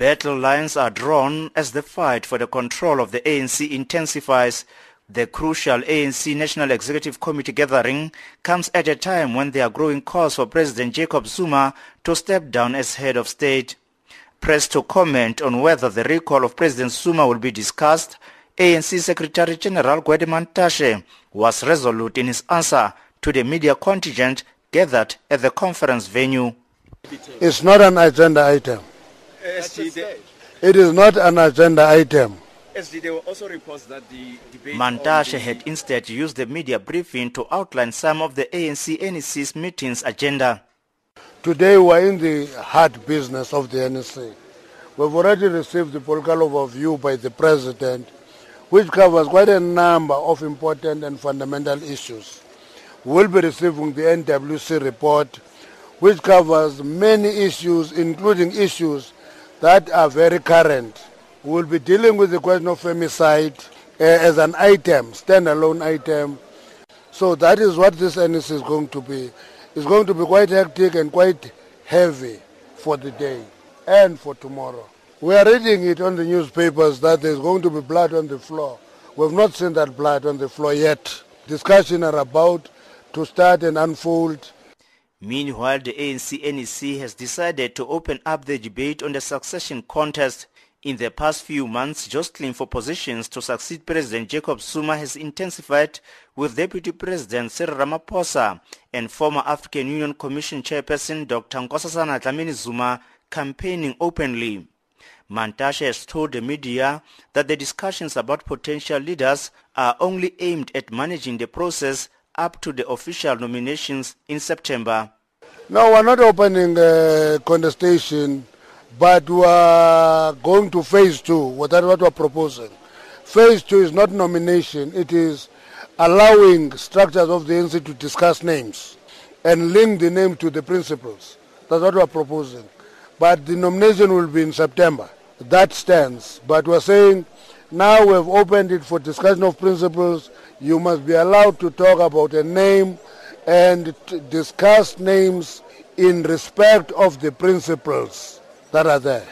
Battle lines are drawn as the fight for the control of the ANC intensifies. The crucial ANC National Executive Committee gathering comes at a time when there are growing calls for President Jacob Zuma to step down as head of state. Pressed to comment on whether the recall of President Zuma will be discussed, ANC Secretary General Gwede Mantashe was resolute in his answer to the media contingent gathered at the conference venue. It's not an agenda item. SG, It is not an agenda item. SG, there were also reports that the debate Mantashe the- had instead used the media briefing to outline some of the ANC NEC's meetings agenda. Today we are in the hard business of the NEC. We've already received the political overview by the President, which covers quite a number of important and fundamental issues. We'll be receiving the NWC report, which covers many issues, including issues that are very current. We'll be dealing with the question of femicide uh, as an item, standalone item, so that is what this NS is going to be. It's going to be quite hectic and quite heavy for the day and for tomorrow. We are reading it on the newspapers that there's going to be blood on the floor. We've not seen that blood on the floor yet. Discussions are about to start and unfold. Meanwhile, the ANC NEC has decided to open up the debate on the succession contest. In the past few months, jostling for positions to succeed President Jacob Zuma has intensified with Deputy President Cyril Ramaphosa and former African Union Commission Chairperson Dr. Nkosazana Dlamini Zuma campaigning openly. Mantashe has told the media that the discussions about potential leaders are only aimed at managing the process up to the official nominations in September. No, we're not opening a contestation, but we are going to phase two. What That's what we're proposing. Phase two is not nomination. It is allowing structures of the NC to discuss names and link the name to the principles. That's what we're proposing. But the nomination will be in September. That stands. But we're saying now we've opened it for discussion of principles. You must be allowed to talk about a name and discuss names in respect of the principles that are there.